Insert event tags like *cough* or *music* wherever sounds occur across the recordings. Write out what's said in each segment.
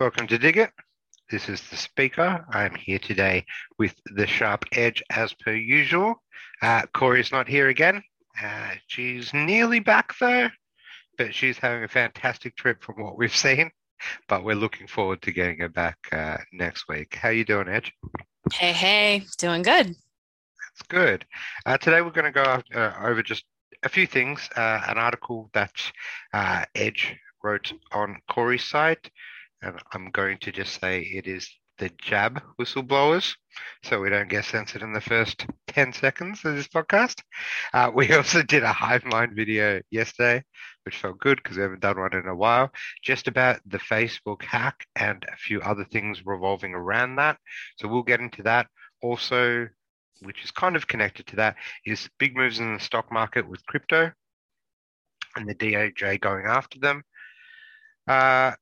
Welcome to Dig It. This is the speaker. I'm here today with the sharp edge as per usual. Uh, Corey's not here again. Uh, she's nearly back though, but she's having a fantastic trip from what we've *laughs* seen. But we're looking forward to getting her back uh, next week. How you doing, Edge? Hey, hey, doing good. That's good. Uh, today we're going to go uh, over just a few things. Uh, an article that uh, Edge wrote on Corey's site and I'm going to just say it is the jab whistleblowers, so we don't get censored in the first 10 seconds of this podcast. Uh, we *laughs* also did a hive mind video yesterday, which felt good because we haven't done one in a while, just about the Facebook hack and a few other things revolving around that. So we'll get into that. Also, which is kind of connected to that, is big moves in the stock market with crypto and the DOJ going after them. Uh,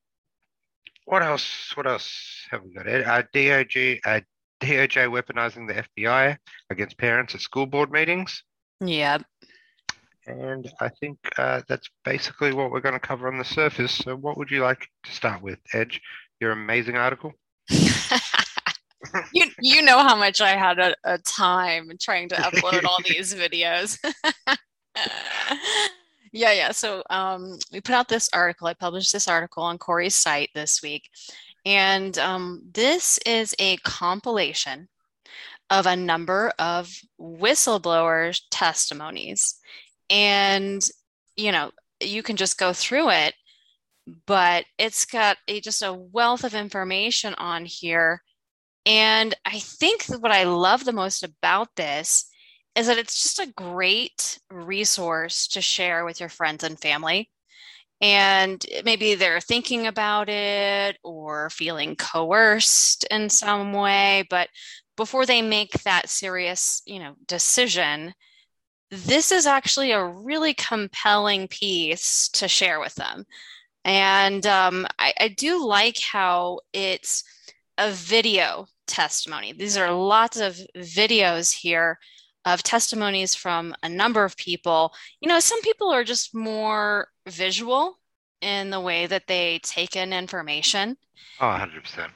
what else? What else have we got? Uh, DOJ, uh, DOJ weaponizing the FBI against parents at school board meetings. Yep. And I think uh, that's basically what we're going to cover on the surface. So, what would you like to start with, Edge? Your amazing article. *laughs* you you know how much I had a, a time trying to upload all these *laughs* videos. Yeah, yeah. So um, we put out this article. I published this article on Corey's site this week. And um, this is a compilation of a number of whistleblowers' testimonies. And, you know, you can just go through it, but it's got a, just a wealth of information on here. And I think what I love the most about this is that it's just a great resource to share with your friends and family. And maybe they're thinking about it or feeling coerced in some way, but before they make that serious, you know, decision, this is actually a really compelling piece to share with them. And um, I, I do like how it's a video testimony. These are lots of videos here of testimonies from a number of people. You know, some people are just more visual in the way that they take in information. Oh, 100%.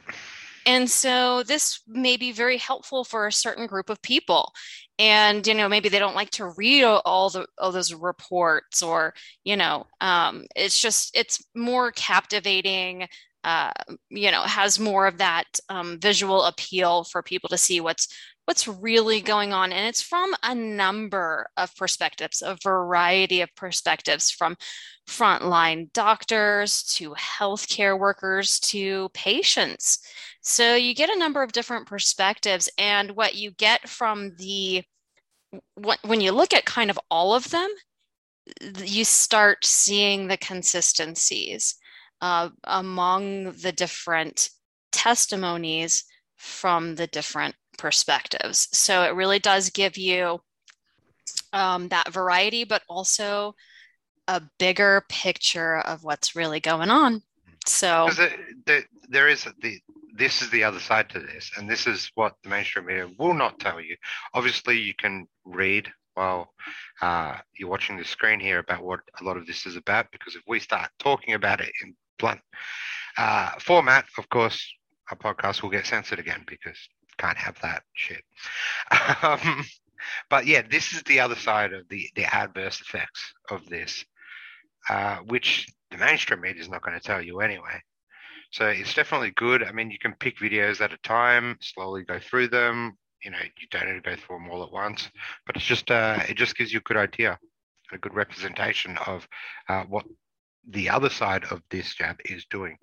And so this may be very helpful for a certain group of people. And, you know, maybe they don't like to read all the all those reports or, you know, um, it's just, it's more captivating, uh, you know, has more of that um, visual appeal for people to see what's what's really going on. And it's from a number of perspectives, a variety of perspectives from frontline doctors to healthcare workers to patients. So you get a number of different perspectives. And what you get from the, when you look at kind of all of them, you start seeing the consistencies uh, among the different testimonies from the different perspectives. So it really does give you um, that variety, but also a bigger picture of what's really going on. So the, the, there is the this is the other side to this, and this is what the mainstream media will not tell you. Obviously, you can read while uh, you're watching the screen here about what a lot of this is about, because if we start talking about it in blunt uh, format, of course, our podcast will get censored again because can't have that shit. *laughs* Um, but yeah, this is the other side of the the adverse effects of this, uh, which the mainstream media is not going to tell you anyway. So it's definitely good. I mean, you can pick videos at a time, slowly go through them. You know, you don't need to go through them all at once, but it's just uh, it just gives you a good idea, a good representation of uh, what the other side of this jab is doing.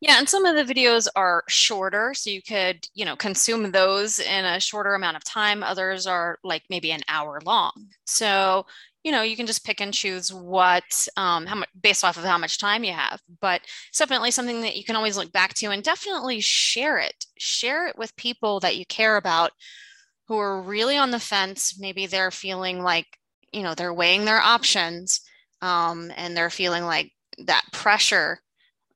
Yeah, and some of the videos are shorter, so you could, you know, consume those in a shorter amount of time. Others are like maybe an hour long. So, you know, you can just pick and choose what, um, how much, based off of how much time you have. But it's definitely something that you can always look back to and definitely share it. Share it with people that you care about who are really on the fence. Maybe they're feeling like, you know, they're weighing their options um, and they're feeling like that pressure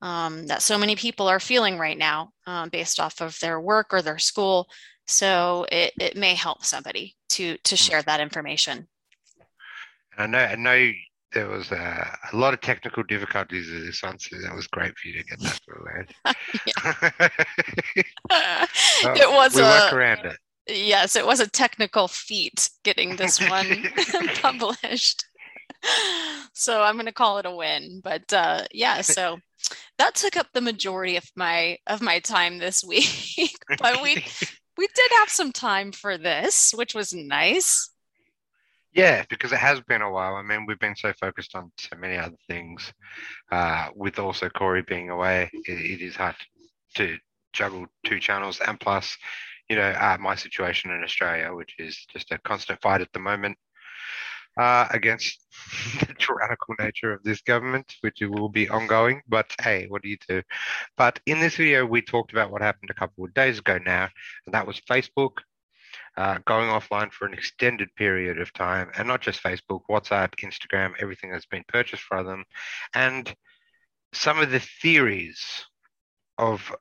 um, that so many people are feeling right now um, based off of their work or their school. So it, it may help somebody to to hmm. share that information. And I know, I know there was a, a lot of technical difficulties with this one, so that was great for you to get that to land. *laughs* *laughs* it was we a, work around it. Yes, it was a technical feat getting this *laughs* one published. *laughs* So I'm going to call it a win. But uh, yeah, *laughs* so that took up the majority of my of my time this *laughs* week. but we we did have some time for this, which was nice. Yeah, because it has been a while. I mean, we've been so focused on so many other things. Uh, with also Corey being away, it, it is hard to juggle two channels, and plus, you know, uh, my situation in Australia, which is just a constant fight at the moment uh, against *laughs* the tyrannical nature of this government, which will be ongoing. But hey, what do you do? But in this video, we talked about what happened a couple of days ago now, and that was Facebook uh, going offline for an extended period of time, and not just Facebook, WhatsApp, Instagram, everything that's been purchased from them, and some of the theories of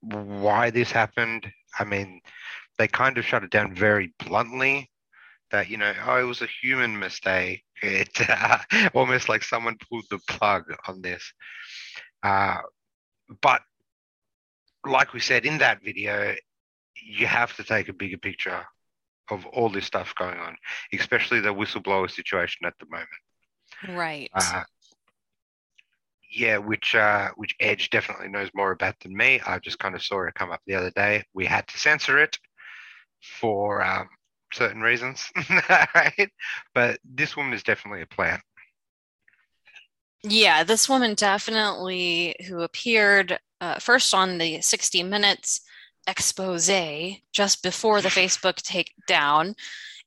why this happened. I mean, they kind of shut it down very bluntly that you know oh it was a human mistake *laughs* it uh, almost like someone pulled the plug on this uh, but like we said in that video you have to take a bigger picture of all this stuff going on especially the whistleblower situation at the moment right uh, yeah, which uh, which Edge definitely knows more about than me. I just kind of saw it come up the other day. We had to censor it for um, certain reasons, *laughs* right? But this woman is definitely a plant. Yeah, this woman definitely who appeared uh, first on the 60 Minutes expose just before the *laughs* Facebook takedown.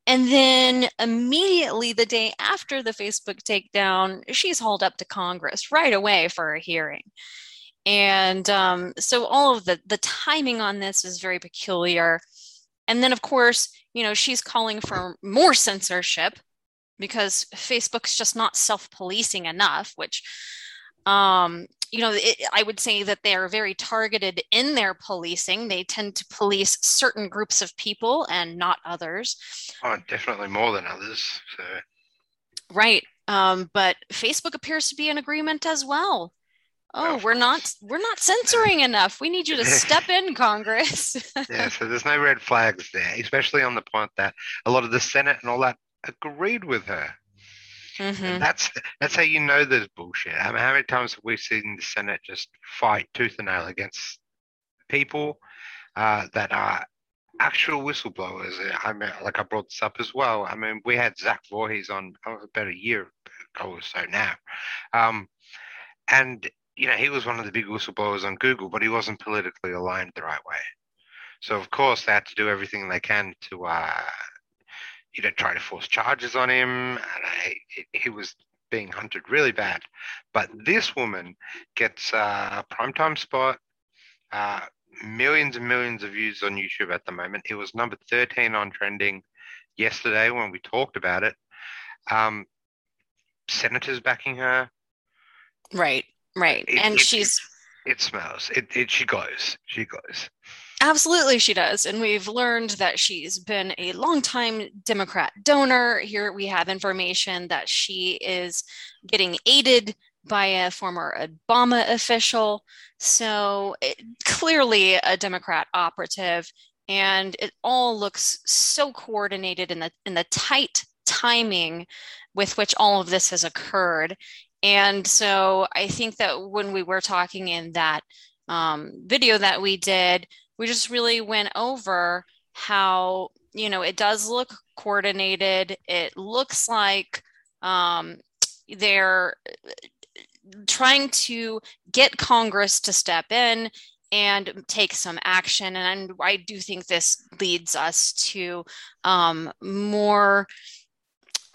And then immediately the day after the Facebook takedown, she's hauled up to Congress right away for a hearing. And um, so all of the, the timing on this is very peculiar. And then, of course, you know, she's calling for more censorship because Facebook's just not self policing enough, which, um, you know, it, I would say that they are very targeted in their policing. They tend to police certain groups of people and not others. Oh, definitely more than others. So. Right. Um, but Facebook appears to be in agreement as well oh we're not we're not censoring enough. We need you to step in *laughs* congress. Yeah *laughs* so there's no red flags there especially on the point that a lot of the senate and all that agreed with her. Mm-hmm. that's that's how you know there's bullshit. I mean, how many times have we seen the senate just fight tooth and nail against people uh, that are actual whistleblowers? I mean like i brought this up as well. I mean we had zach Vorhies on oh, about a year ago or so now. Um, and you know, he was one of the big whistleblowers on Google, but he wasn't politically aligned the right way. So of course they had to do everything they can to, uh, you know, try to force charges on him, and I, it, he was being hunted really bad. But this woman gets a primetime spot, uh, millions and millions of views on YouTube at the moment. It was number 13 on trending yesterday when we talked about it. Um, senators backing her. Right. Right. It, and it, she's it smells. It, it she goes. She goes. Absolutely, she does. And we've learned that she's been a longtime Democrat donor. Here we have information that she is getting aided by a former Obama official. So it, clearly a Democrat operative. And it all looks so coordinated in the in the tight timing with which all of this has occurred. And so I think that when we were talking in that um, video that we did, we just really went over how, you know, it does look coordinated. It looks like um, they're trying to get Congress to step in and take some action. And I do think this leads us to um, more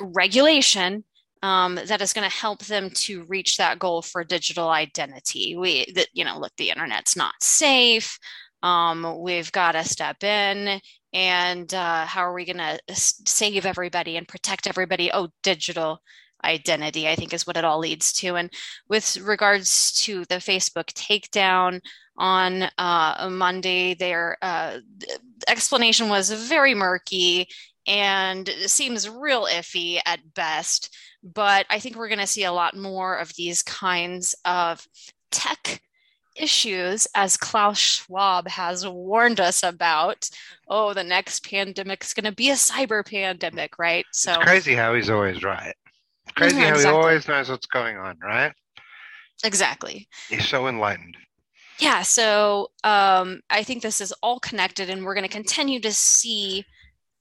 regulation um, that is going to help them to reach that goal for digital identity. We, that you know, look, the internet's not safe. Um, we've got to step in, and uh, how are we going to save everybody and protect everybody? Oh, digital identity, I think, is what it all leads to. And with regards to the Facebook takedown on uh, Monday, their uh, explanation was very murky and seems real iffy at best. But I think we're going to see a lot more of these kinds of tech issues, as Klaus Schwab has warned us about. Oh, the next pandemic is going to be a cyber pandemic, right? So it's crazy how he's always right. It's crazy mm-hmm, how exactly. he always knows what's going on, right? Exactly. He's so enlightened. Yeah, so um, I think this is all connected, and we're going to continue to see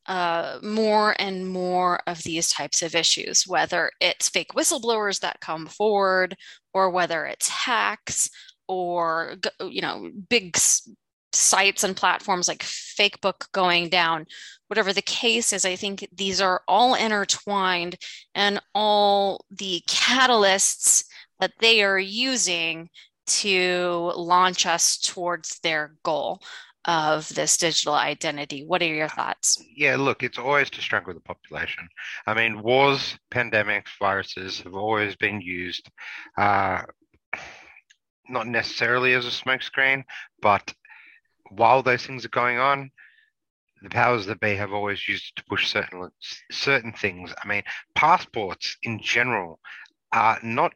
uh, more and more of these types of issues, whether it's fake whistleblowers that come forward, or whether it's hacks, or you know, big sites and platforms like Fakebook going down. Whatever the case is, I think these are all intertwined, and all the catalysts that they are using to launch us towards their goal of this digital identity. What are your thoughts? Yeah, look, it's always to strangle the population. I mean, wars, pandemics, viruses have always been used, uh, not necessarily as a smokescreen, but while those things are going on, the powers that be have always used to push certain certain things. I mean, passports in general are not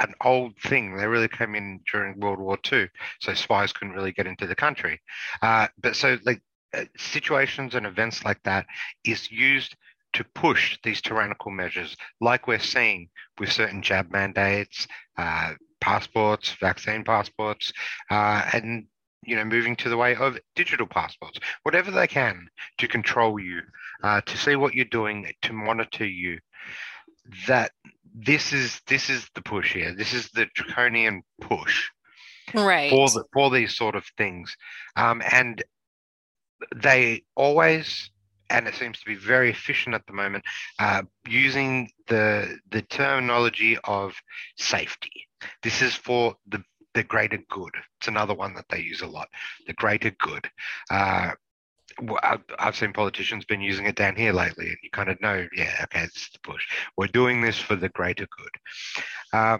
an old thing. They really came in during World War II, so spies couldn't really get into the country. Uh, but so like uh, situations and events like that is used to push these tyrannical measures, like we're seeing with certain jab mandates, uh, passports, vaccine passports, uh, and you know moving to the way of digital passports, whatever they can to control you, uh, to see what you're doing, to monitor you. That this is this is the push here. This is the draconian push, right? For the, for these sort of things, um, and they always and it seems to be very efficient at the moment, uh, using the the terminology of safety. This is for the the greater good. It's another one that they use a lot. The greater good. Uh, I've seen politicians been using it down here lately, and you kind of know, yeah, okay, this is the push. We're doing this for the greater good. Uh,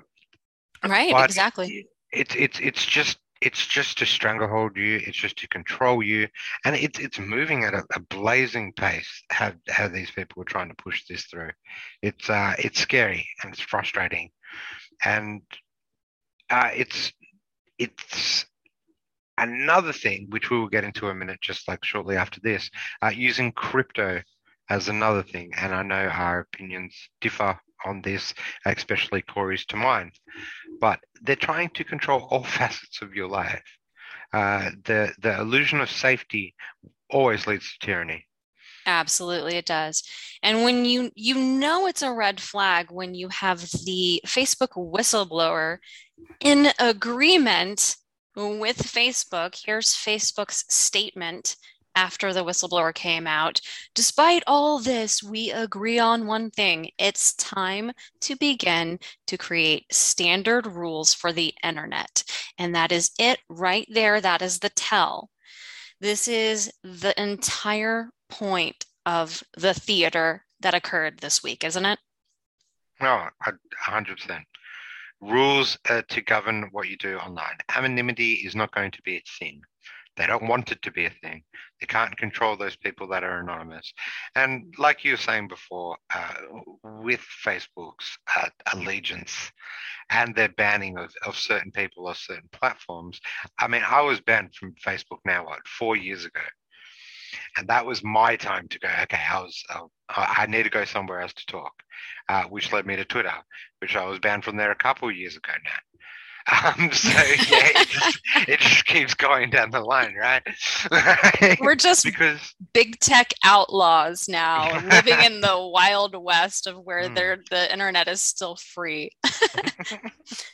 right, exactly. It's it's it's just it's just to stranglehold you. It's just to control you, and it's it's moving at a, a blazing pace. How how these people are trying to push this through. It's uh it's scary and it's frustrating, and uh, it's it's Another thing, which we will get into a minute, just like shortly after this, uh, using crypto as another thing. And I know our opinions differ on this, especially Corey's to mine. But they're trying to control all *laughs* facets of your life. Uh, the the illusion of safety always leads to tyranny. Absolutely, it does. And when you you know it's a red flag when you have the Facebook whistleblower in agreement with Facebook, here's Facebook's statement after the whistleblower came out. Despite all this, we agree on one thing it's time to begin to create standard rules for the internet. And that is it right there. That is the tell. This is the entire point of the theater that occurred this week, isn't it? No, 100% rules to govern what you do online. Anonymity is not going to be a thing. They don't want it to be a thing. They can't control those people that are anonymous. And like you were saying before, uh, with Facebook's uh, allegiance and their banning of, of certain people or certain platforms, I mean, I was banned from Facebook now, what, four years ago and that was my time to go. Okay, I was uh, I need to go somewhere else to talk, uh, which led me to Twitter, which I was banned from there a couple of years ago now. *laughs* Um, so yeah, it just, *laughs* it just keeps going down the line, right? *laughs* We're just because big tech outlaws now, living in the wild west of where mm. the internet is still free.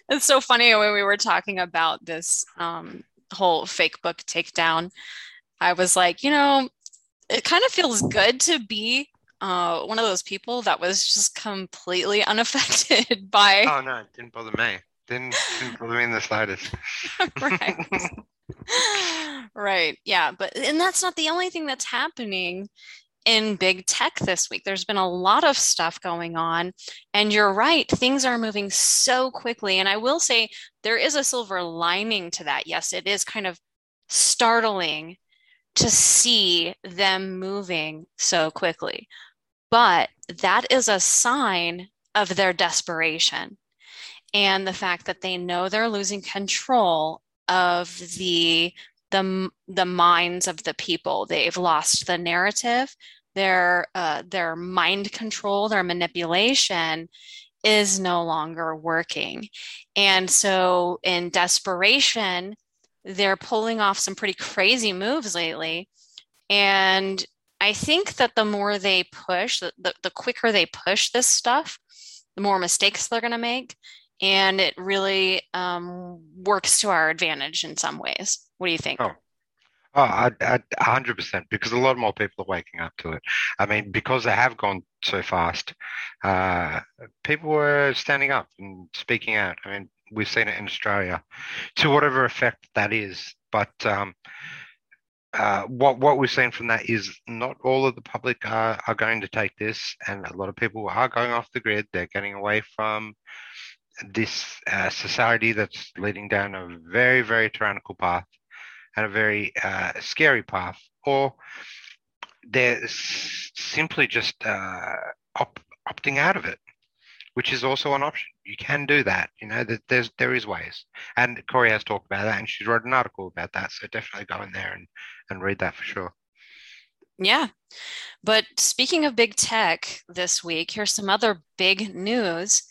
it's so funny when we were talking about this um, whole fake book takedown. I was like, you know, it kind of feels good to be uh, one of those people that was just completely unaffected *laughs* by. Oh no, it didn't bother me. Didn't, didn't bother me in the slightest. *laughs* right. *laughs* right. Yeah, but and that's not the only thing that's happening in big tech this week. There's been a lot of stuff going on. And you're right, things are moving so quickly. And I will say there is a silver lining to that. Yes, it is kind of startling to see them moving so quickly. But that is a sign of their desperation and the fact that they know they're losing control of the the the minds of the people. They've lost the narrative. Their uh, their mind control, their manipulation is no longer working, and so in desperation, they're pulling off some pretty crazy moves lately. And I think that the more they push, the, the, the quicker they push this stuff, the more mistakes they're going to make. And it really um, works to our advantage in some ways. What do you think? Oh, oh I, I, 100%, because a lot more people are waking up to it. I mean, because they have gone so fast, uh, people were standing up and speaking out. I mean, we've seen it in Australia, to whatever effect that is. But um, uh, what what we've seen from that is not all of the public are, are going to take this, and a lot of people are going off the grid. They're getting away from this uh, society that's leading down a very very tyrannical path and a very uh, scary path, or they're simply just uh, op- opting out of it which is also an option. You can do that. You know, that there's there is ways. And Corey has talked about that, and she's wrote an article about that. So definitely go in there and and read that for sure. Yeah. But speaking of big tech this week, here's some other big news.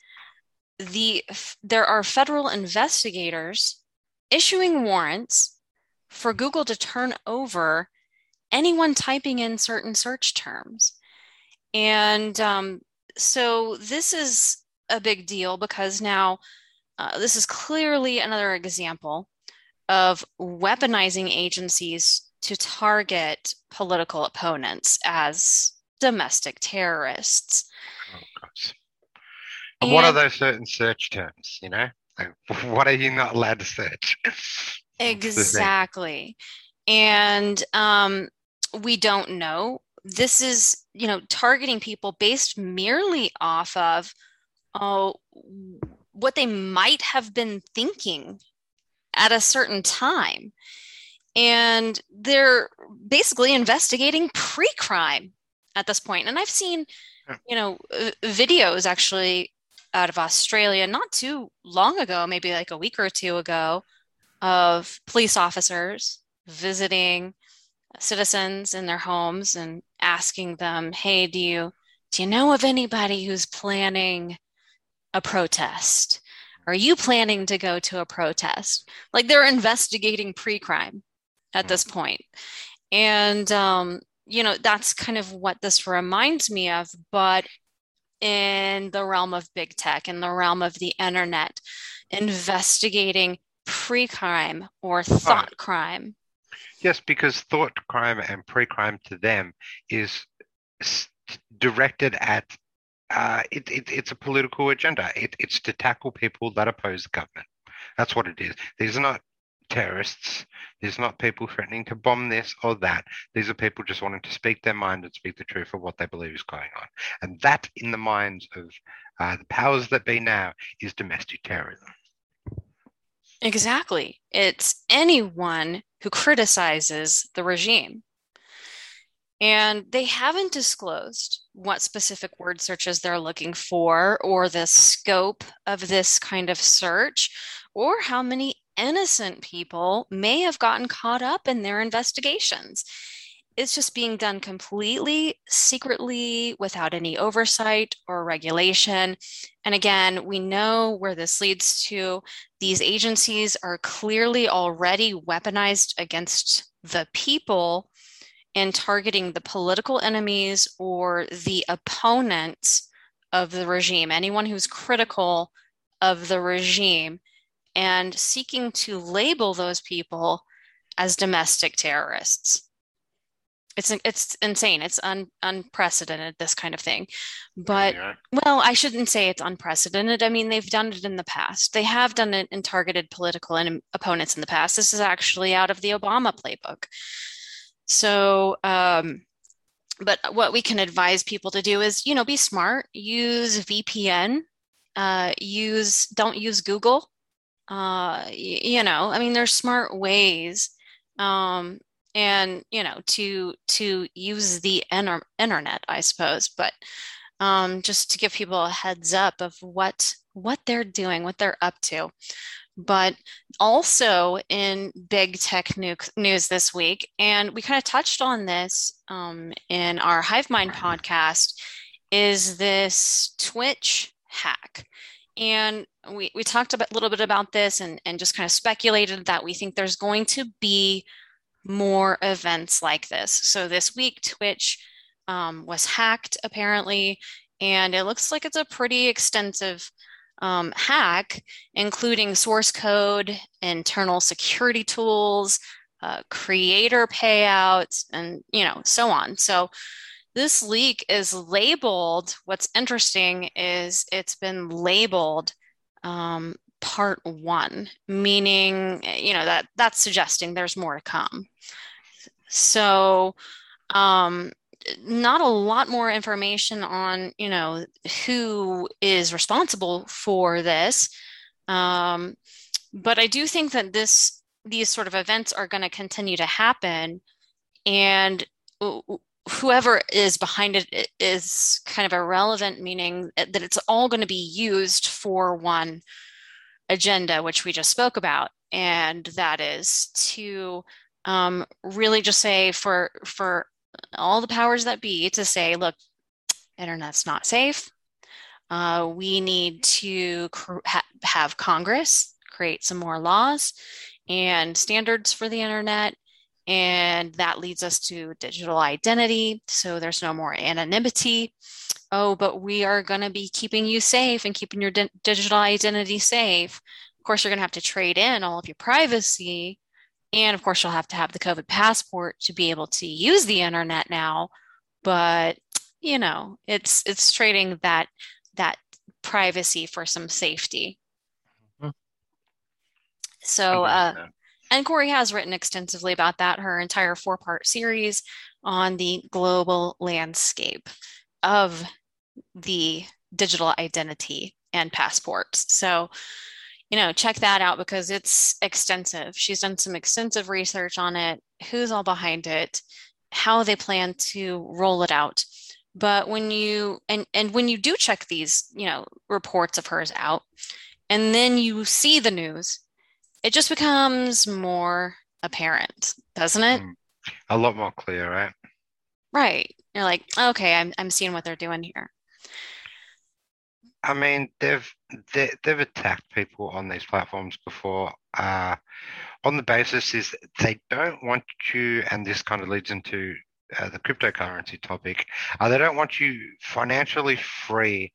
The there are federal investigators issuing warrants for Google to turn over anyone typing in certain search terms. And um, so this is a big deal because now uh, this is clearly another example of weaponizing agencies to target political opponents as domestic terrorists. Oh, and, what are those certain search terms? You know, like, *laughs* what are you not allowed to search? *laughs* exactly. And um, we don't know this is you know targeting people based merely off of uh, what they might have been thinking at a certain time. And they're basically investigating pre-crime at this point. And i've seen you know videos actually out of australia not too long ago maybe like a week or two ago of police officers visiting citizens in their homes and asking them, "Hey, do you do you know of anybody who's planning a protest? Are you planning to go to a protest?" Like they're investigating pre-crime at this point, and um, you know that's kind of what this reminds me of, but in the realm of big tech, in the realm of the internet, investigating pre-crime or thought crime Yes, because thought crime and pre-crime to them is directed at uh, it, it, it's a political agenda. It, it's to tackle people that oppose the government. That's what it is. These are not terrorists. These are not people threatening to bomb this or that. These are people just wanting to speak their mind and speak the truth of what they believe is going on. And that, in the minds of uh, the powers that be now, is domestic terrorism. Exactly. It's anyone who criticizes the regime. And they haven't disclosed what specific word searches they're looking for or the scope of this kind of search or how many innocent people may have gotten caught up in their investigations it's just being done completely secretly without any oversight or regulation. And again, we know where this leads to. These agencies are clearly already weaponized against the people in targeting the political enemies or the opponents of the regime, anyone who's critical of the regime, and seeking to label those people as domestic terrorists it's it's insane. It's un, unprecedented this kind of thing. But yeah. well i shouldn't say it's unprecedented. I mean they've done it in the past. They have done it in targeted political and opponents in the past. This is actually out of the obama playbook. So um, but what we can advise people to do is you know be smart. Use vpn uh, use don't use google. Uh, you know i mean there's smart ways. Um, and you know to to use the inter- internet i suppose but um, just to give people a heads up of what what they're doing what they're up to. But also in big tech new- news this week and we kind of touched on this um, in our hive mind podcast is this twitch hack. And we, we talked a little bit about this and, and just kind of speculated that we think there's going to be more events like this. So this week, Twitch um, was hacked apparently, and it looks like it's a pretty extensive um, hack, including source code, internal security tools, uh, creator payouts, and you know so on. So this leak is labeled. What's interesting is it's been labeled um, part one, meaning, you know, that that's suggesting there's more to come. So, um, not a lot more information on, you know, who is responsible for this. Um, but I do think that this these sort of events are going to continue to happen, and whoever is behind it is kind of irrelevant, meaning that it's all going to be used for one agenda, which we just spoke about, and that is to um, really just say for for all the powers that be to say, look, internet's not safe. Uh, we need to cr- ha- have Congress create some more laws and standards for the internet and that leads us to digital identity. So there's no more anonymity. Oh, but we are going to be keeping you safe and keeping your di- digital identity safe. Of course, you're going to have to trade in all of your privacy. And of course, you'll have to have the COVID passport to be able to use the internet now. But you know, it's it's trading that that privacy for some safety. Mm-hmm. So uh, and Corey has written extensively about that, her entire four part series on the global landscape of the digital identity and passports. So, you know, check that out because it's extensive. She's done some extensive research on it, who's all behind it, how they plan to roll it out. But when you and and when you do check these, you know, reports of hers out, and then you see the news it just becomes more apparent, doesn't it? Mm, a lot more clear, right? Right. You're like, okay, I'm I'm seeing what they're doing here. I mean, they've they, have they have attacked people on these platforms before. Uh, on the basis is they don't want you, and this kind of leads into uh, the cryptocurrency topic. Uh, they don't want you financially free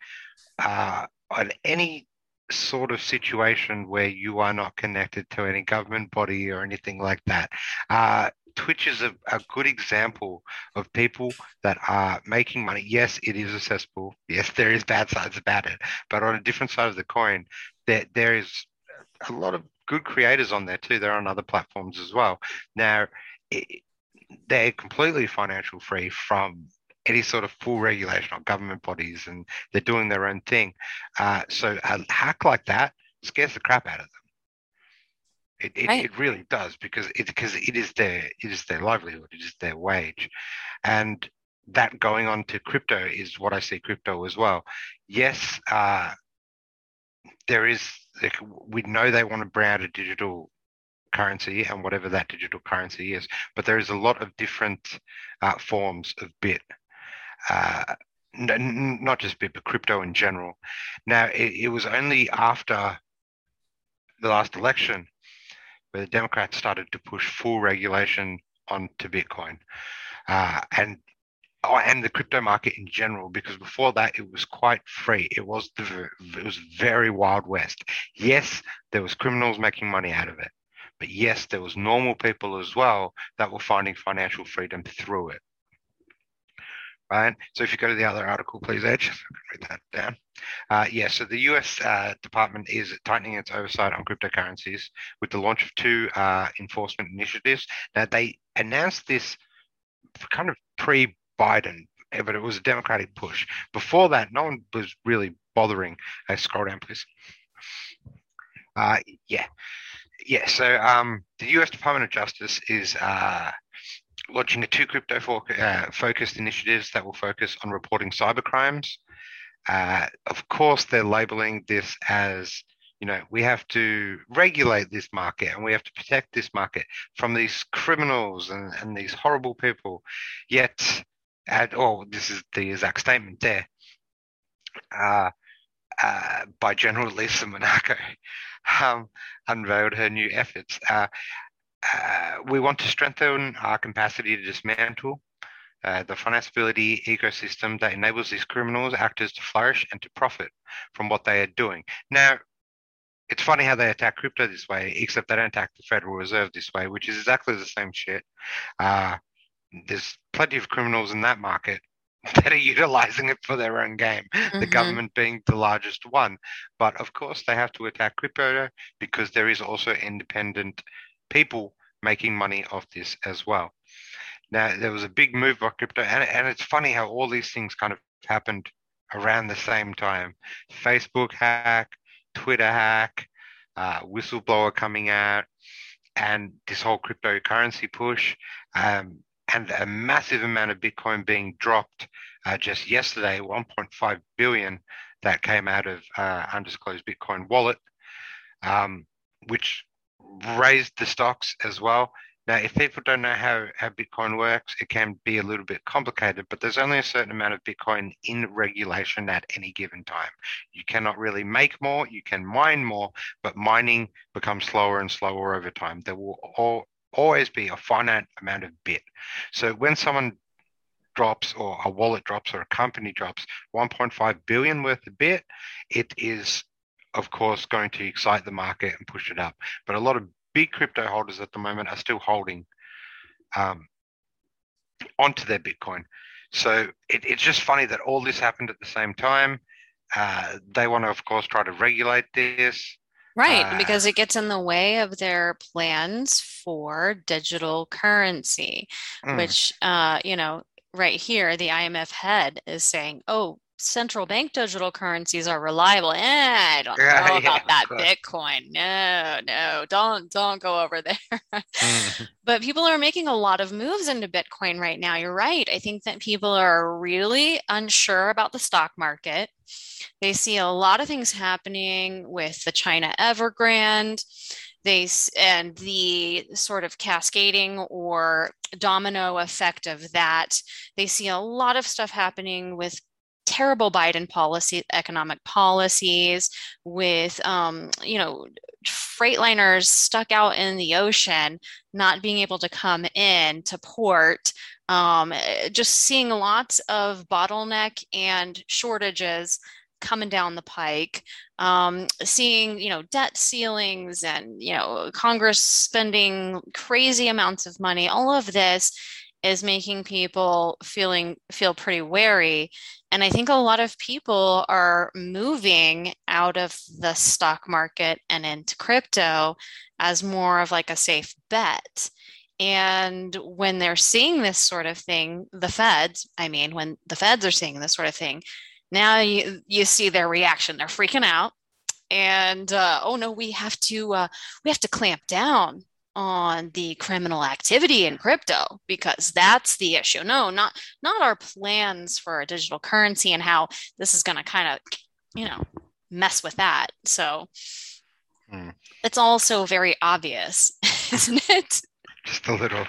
uh, on any sort of situation where you are not connected to any government body or anything like that. Uh, Twitch is a, a, good example of people that are making money. Yes, it is accessible. *laughs* Yes, there is bad sides about it. But on a different side of the coin, there, there is a lot of good creators on there too. They're on other platforms as well. Now, it, they're completely financial free from any sort of full regulation on government bodies and they're doing their own thing. Uh, so a hack like that scares the crap out of them. It, it, right. it really does because it because it is their it is their livelihood, it is their wage. And that going on to crypto is what I see crypto as well. Yes, uh, there is like, we know they want to bring out a digital currency and whatever that digital currency is, but there is a lot of different uh, forms of bit uh, n- not just Bit, but crypto in general. Now, it, it was only after the last election where the Democrats started to push full regulation onto Bitcoin. Uh, and oh, and the crypto market in general, because before that it was quite free. It was the it was very wild west. Yes, there was criminals making money out of it, but yes, there was normal people as well that were finding financial freedom through it right? So if you go to the other article, please, Edge, I can read that down. Uh, yeah, so the US uh, Department is tightening its oversight on cryptocurrencies with the launch of two uh, enforcement initiatives. Now, they announced this kind of pre Biden, but it was a Democratic push. Before that, no one was really bothering. Uh, scroll down, please. Uh, yeah. Yeah, so um, the US Department of Justice is uh, a two crypto for, uh, focused initiatives that will focus on reporting cybercrimes. Uh, of course, they're labeling this as you know, we have to regulate this market and we have to protect this market from these criminals and, and these horrible people. Yet, at, oh, this is the exact statement there uh, uh, by General Lisa Monaco, *laughs* um, unveiled her new efforts. Uh, uh, we want to strengthen our capacity to dismantle uh, the financeability ecosystem that enables these criminals actors to flourish and to profit from what they are doing. Now, it's funny how they attack crypto this way, except they don't attack the Federal Reserve this way, which is exactly the same shit. Uh, there's plenty of criminals in that market *laughs* that are utilizing it for their own game, mm-hmm. the government being the largest one. But of course, they have to attack crypto because there is also independent people making money off this as well. Now, there was a big move by crypto, and, and it's funny how all these things kind of happened around the same time. Facebook hack, Twitter hack, uh, whistleblower coming out, and this whole cryptocurrency push, um, and a massive amount of Bitcoin being dropped uh, just yesterday, 1.5 billion that came out of uh, undisclosed Bitcoin wallet, um, which raised the stocks as well. Now, if people don't know how, how Bitcoin works, it can be a little bit complicated, but there's only a certain amount of Bitcoin in regulation at any given time. You cannot really make more, you can mine more, but mining becomes slower and slower over time. There will all, always be a finite amount of bit. So when someone drops or a wallet drops or a company drops 1.5 billion worth of bit, it is of course going to excite the market and push it up. But a lot of big crypto holders at the moment are still holding um, onto their Bitcoin. So it, it's just funny that all this happened at the same time. Uh, they want to, of course, try to regulate this. Right, uh, because it gets in the way of their plans for digital currency, mm. which, uh, you know, right here, the IMF head is saying, oh, central bank digital currencies are reliable. Eh, I don't know *laughs* yeah, about that Bitcoin. No, no, don't don't go over there. *laughs* *laughs* But people are making a lot of moves into Bitcoin right now. You're right. I think that people are really unsure about the stock market. They see a lot of things happening with the China Evergrande they and the sort of cascading or domino effect of that they see a lot of stuff happening with terrible Biden policy, economic policies, with um, you know freightliners stuck out in the ocean, not being able to come in to port. Um, just seeing lots of bottleneck and shortages coming down the pike um, seeing you know debt ceilings and you know congress spending crazy amounts of money all of this is making people feeling feel pretty wary and i think a lot of people are moving out of the stock market and into crypto as more of like a safe bet. And when they're seeing this sort of thing the feds i mean when the feds are seeing this sort of thing now you you see their reaction. They're freaking out and uh, oh no we have to uh, we have to clamp down on the criminal activity in crypto because that's the issue. No, not not our plans for a digital currency and how this is going to kind of, you know, mess with that. So hmm. it's also very obvious, *laughs* isn't it? Just a little.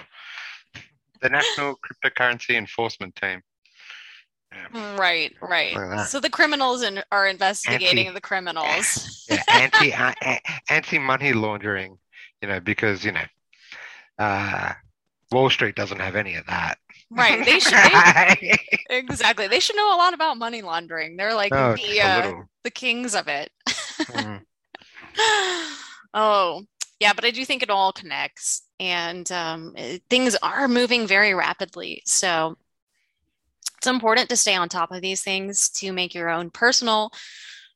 The National Cryptocurrency Enforcement Team. Yeah. Right, right. So the criminals in, are investigating anti, the criminals. Yeah, anti *laughs* uh, anti money laundering you know, because you know, uh, Wall Street doesn't have any of that. Right. They *laughs* should they, exactly. They should know a lot about money laundering. They're like oh, the uh, the kings of it. mm. *laughs* oh, yeah, but I do think it all connects, and um, things are moving very rapidly. So it's important to stay on top of these things to make your own personal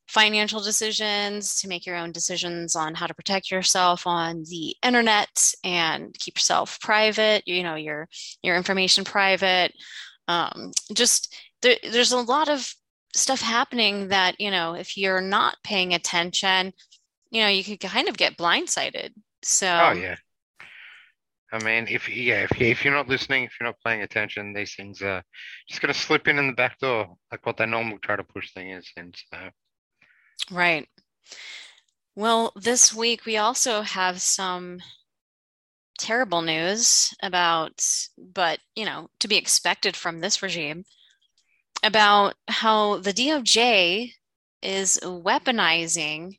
financial decisions, to make your own decisions on how to protect yourself on the internet and keep yourself private, you know, your your information private. Um, just there, there's a lot of stuff happening that, you know, if you're not paying attention, you know, you could kind of get blindsided. So Oh yeah. I mean, if yeah, if if you're not listening, if you're not paying attention, these things are just to slip in in the back door, like what they normally try to push things in. So, right. Well, this week we also have some terrible news about, but you know, to be expected from this regime, about how the DOJ is weaponizing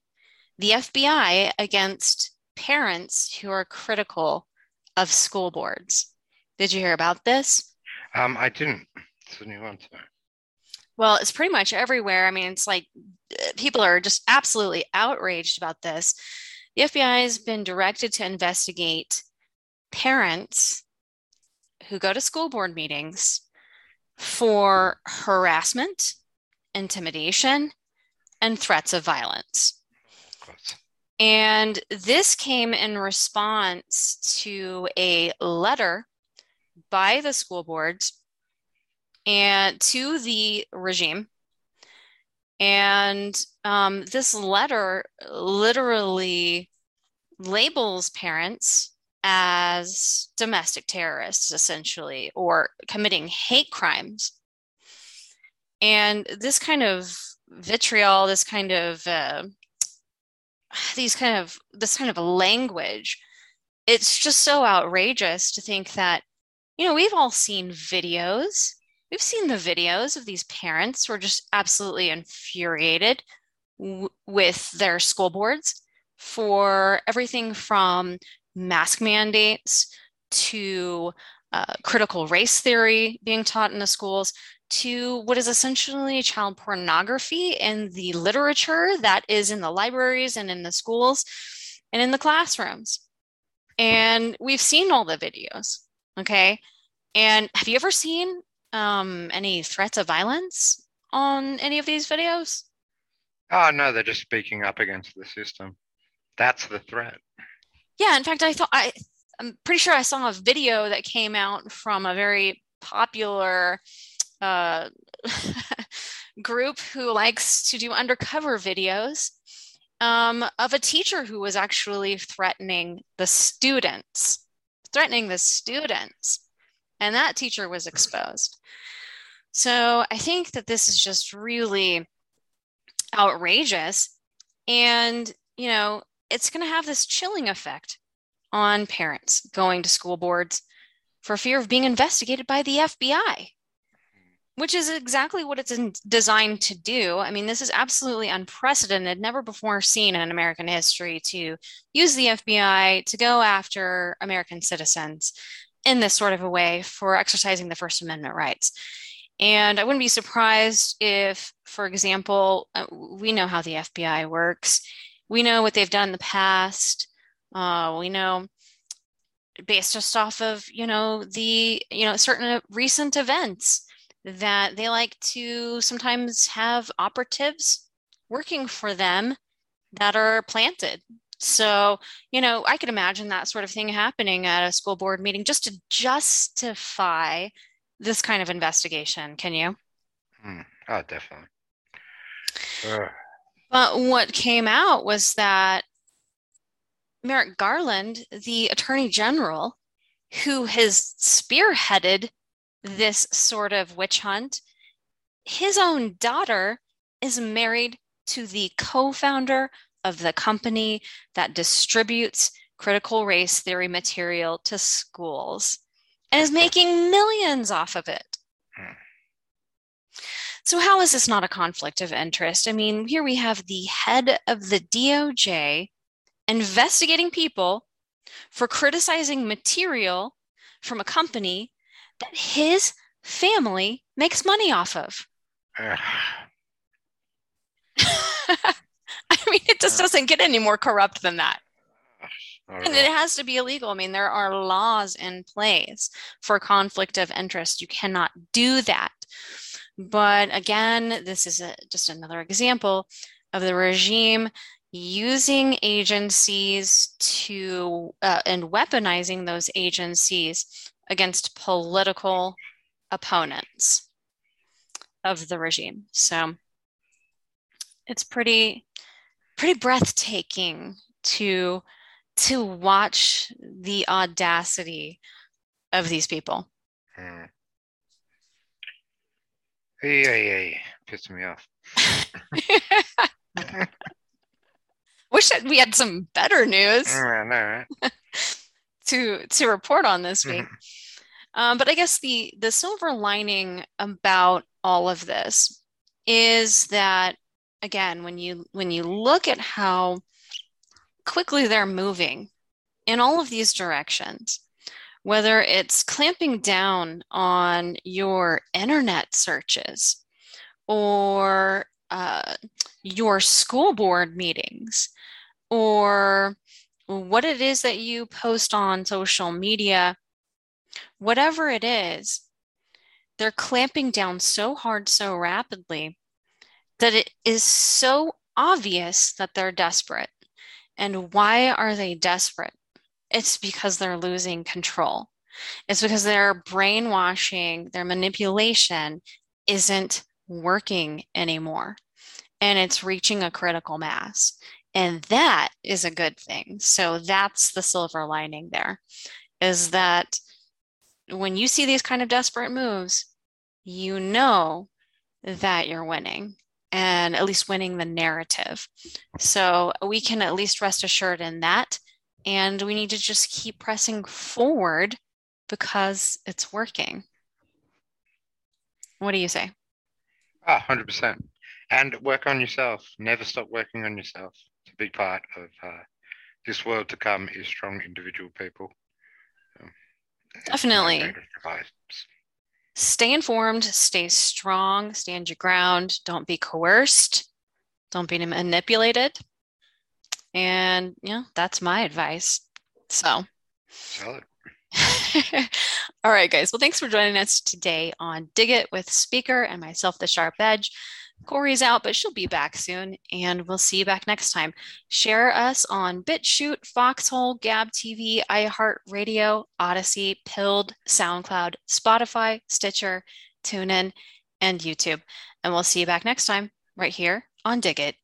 the FBI against parents who are critical of school boards. Did you hear about this? Um, I didn't. It's a new one. So. Well, it's pretty much everywhere. I mean, it's like uh, people are just absolutely outraged about this. The FBI has been directed to investigate parents who go to school board meetings for harassment, intimidation, and threats of violence. And this came in response to a letter by the school boards and to the regime. And um, this letter literally labels parents as domestic terrorists, essentially, or committing hate crimes. And this kind of vitriol, this kind of uh, these kind of this kind of language it's just so outrageous to think that you know we've all seen videos we've seen the videos of these parents who are just absolutely infuriated w- with their school boards for everything from mask mandates to uh, critical race theory being taught in the schools to what is essentially child pornography in the literature that is in the libraries and in the schools and in the classrooms. And we've seen all the videos. Okay. And have you ever seen um, any threats of violence on any of these videos? Oh, no, they're just speaking up against the system. That's the threat. Yeah. In fact, I thought I, I'm pretty sure I saw a video that came out from a very popular uh, *laughs* group who likes to do undercover videos um, of a teacher who was actually threatening the students, threatening the students. And that teacher was exposed. So I think that this is just really outrageous. And, you know, it's going to have this chilling effect on parents going to school boards for fear of being investigated by the FBI which is exactly what it's designed to do. I mean, this is absolutely unprecedented, never before seen in American history to use the FBI to go after American citizens in this sort of a way for exercising the First Amendment rights. And I wouldn't be surprised if, for example, uh, we know how the FBI works. We know what they've done in the past. Uh, we know based just off of you know the you know certain recent events that they like to sometimes have operatives working for them that are planted. So, you know, I could imagine that sort of thing happening at a school board meeting just to justify this kind of investigation. Can you? Hmm. Oh, definitely. But what came out was that Merrick Garland, the attorney general, who has spearheaded this sort of witch hunt, his own daughter is married to the co founder of the company that distributes critical race theory material to schools and is making millions off of it. So, how is this not a conflict of interest? I mean, here we have the head of the DOJ investigating people for criticizing material from a company that his family makes money off of. *laughs* *laughs* I mean, it just doesn't get any more corrupt than that. *sighs* And it has to be illegal. I mean, there are laws in place for conflict of interest. You cannot do that. But again, this is a, just another example of the regime using agencies to uh, and weaponizing those agencies against political opponents of the regime. So it's pretty pretty breathtaking to to watch the audacity of these people. Yeah, yeah, yeah. Pissed me off. *laughs* Wish that we had some better news *laughs* I know, right? *laughs* to to report on this week. Um, but I guess the the silver lining about all of this is that again, when you when you look at how quickly they're moving in all of these directions, whether it's clamping down on your internet searches or uh, your school board meetings or what it is that you post on social media, whatever it is, they're clamping down so hard so rapidly that it is so obvious that they're desperate. And why are they desperate? It's because they're losing control. It's because their brainwashing, their manipulation isn't working anymore. And it's reaching a critical mass. And that is a good thing. So that's the silver lining there is that when you see these kind of desperate moves, you know that you're winning and at least winning the narrative. So we can at least rest assured in that. And we need to just keep pressing forward because it's working. What do you say? Ah, 100%. And work on yourself. Never stop working on yourself. It's a big part of uh, this world to come is strong individual people. Um, Definitely. Stay informed, stay strong, stand your ground, don't be coerced, don't be manipulated. And yeah, that's my advice. So Solid. *laughs* All right, guys. Well, thanks for joining us today on Dig It with Speaker and myself, The Sharp Edge. Corey's out, but she'll be back soon, and we'll see you back next time. Share us on BitChute, Foxhole, Gab TV, iHeartRadio, Odysee, Pilled, SoundCloud, Spotify, Stitcher, TuneIn, and YouTube. And we'll see you back next time right here on Dig It.